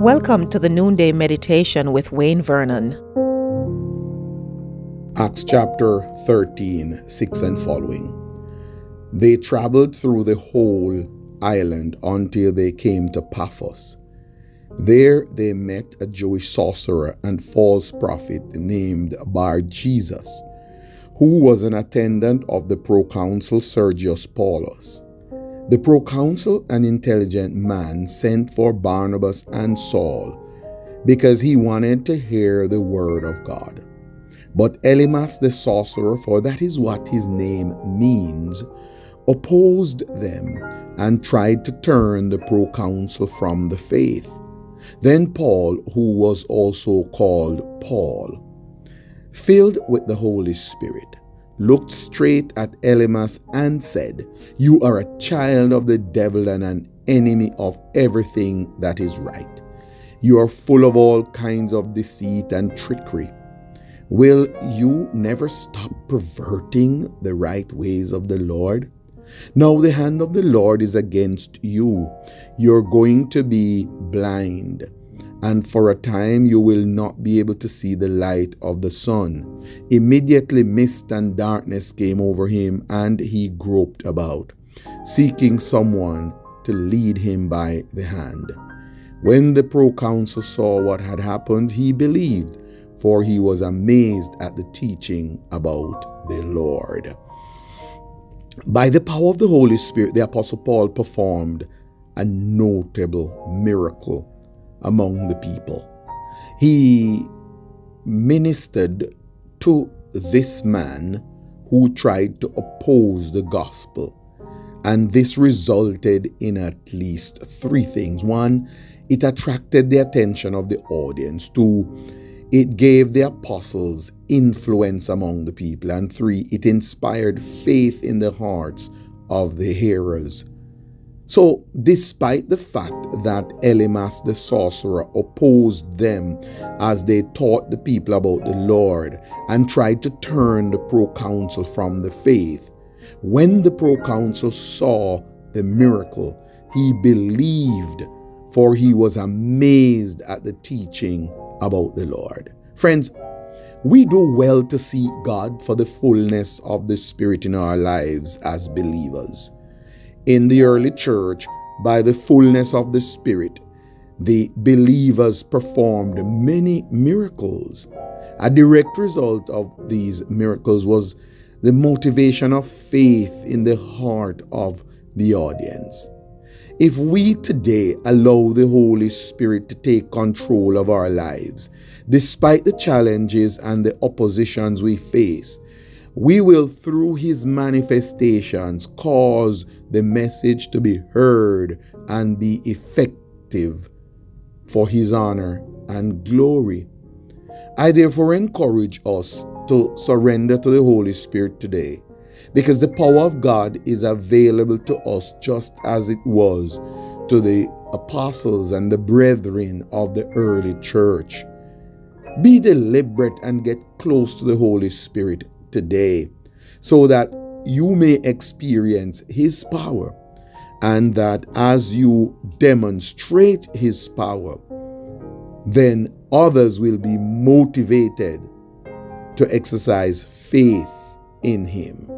Welcome to the Noonday Meditation with Wayne Vernon. Acts chapter 13, 6 and following. They traveled through the whole island until they came to Paphos. There they met a Jewish sorcerer and false prophet named Bar Jesus, who was an attendant of the proconsul Sergius Paulus. The proconsul, an intelligent man, sent for Barnabas and Saul because he wanted to hear the word of God. But Elymas the sorcerer, for that is what his name means, opposed them and tried to turn the proconsul from the faith. Then Paul, who was also called Paul, filled with the Holy Spirit, looked straight at Elymas and said, You are a child of the devil and an enemy of everything that is right. You are full of all kinds of deceit and trickery. Will you never stop perverting the right ways of the Lord? Now the hand of the Lord is against you. You're going to be blind and for a time you will not be able to see the light of the sun. Immediately mist and darkness came over him, and he groped about, seeking someone to lead him by the hand. When the proconsul saw what had happened, he believed, for he was amazed at the teaching about the Lord. By the power of the Holy Spirit, the Apostle Paul performed a notable miracle among the people. He ministered to this man who tried to oppose the gospel. And this resulted in at least three things. One, it attracted the attention of the audience. Two, it gave the apostles influence among the people. And three, it inspired faith in the hearts of the hearers. So, despite the fact that Elymas the sorcerer opposed them as they taught the people about the Lord and tried to turn the proconsul from the faith, when the proconsul saw the miracle, he believed, for he was amazed at the teaching about the Lord. Friends, we do well to seek God for the fullness of the Spirit in our lives as believers in the early church by the fullness of the Spirit, the believers performed many miracles. A direct result of these miracles was the motivation of faith in the heart of the audience. If we today allow the Holy Spirit to take control of our lives, despite the challenges and the oppositions we face, we will, through his manifestations, cause the message to be heard and be effective for his honor and glory. I therefore encourage us to surrender to the Holy Spirit today because the power of God is available to us just as it was to the apostles and the brethren of the early church. Be deliberate and get close to the Holy Spirit today so that you may experience His power and that as you demonstrate His power, then others will be motivated to exercise faith in Him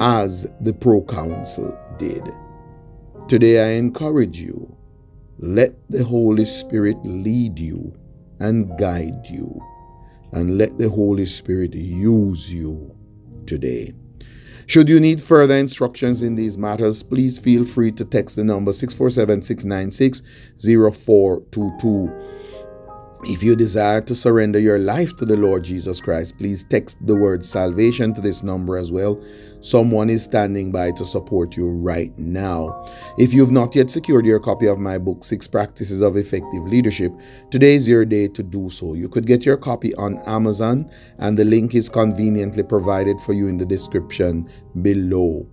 as the proconsul did. Today I encourage you, let the Holy Spirit lead you and guide you and let the Holy Spirit use you today. Should you need further instructions in these matters, please feel free to text the number 647 696 0422. If you desire to surrender your life to the Lord Jesus Christ, please text the word salvation to this number as well. Someone is standing by to support you right now. If you've not yet secured your copy of my book, Six Practices of Effective Leadership, today is your day to do so. You could get your copy on Amazon, and the link is conveniently provided for you in the description below.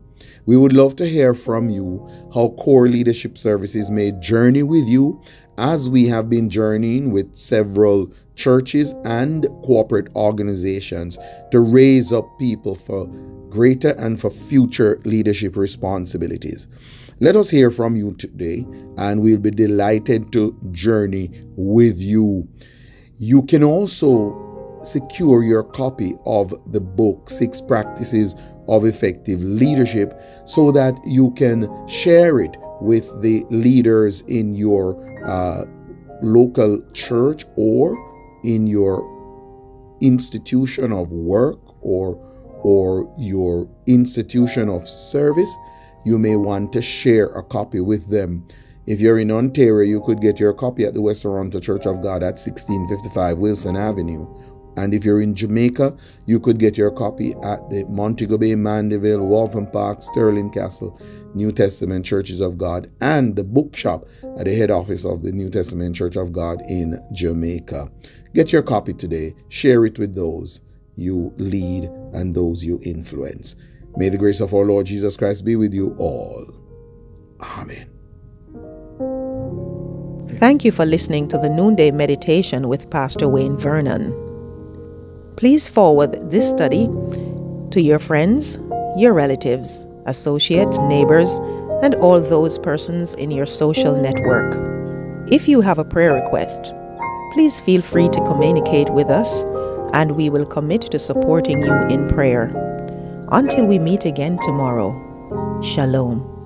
We would love to hear from you how Core Leadership Services may journey with you as we have been journeying with several churches and corporate organizations to raise up people for greater and for future leadership responsibilities. Let us hear from you today, and we'll be delighted to journey with you. You can also secure your copy of the book, Six Practices of Effective Leadership, so that you can share it with the leaders in your uh, local church or in your institution of work or or your institution of service you may want to share a copy with them if you're in Ontario, you could get your copy at the West Toronto Church of God at 1655 Wilson Avenue. And if you're in Jamaica, you could get your copy at the Montego Bay, Mandeville, Waltham Park, Sterling Castle, New Testament Churches of God, and the bookshop at the head office of the New Testament Church of God in Jamaica. Get your copy today. Share it with those you lead and those you influence. May the grace of our Lord Jesus Christ be with you all. Amen. Thank you for listening to the Noonday Meditation with Pastor Wayne Vernon. Please forward this study to your friends, your relatives, associates, neighbors, and all those persons in your social network. If you have a prayer request, please feel free to communicate with us and we will commit to supporting you in prayer. Until we meet again tomorrow, Shalom.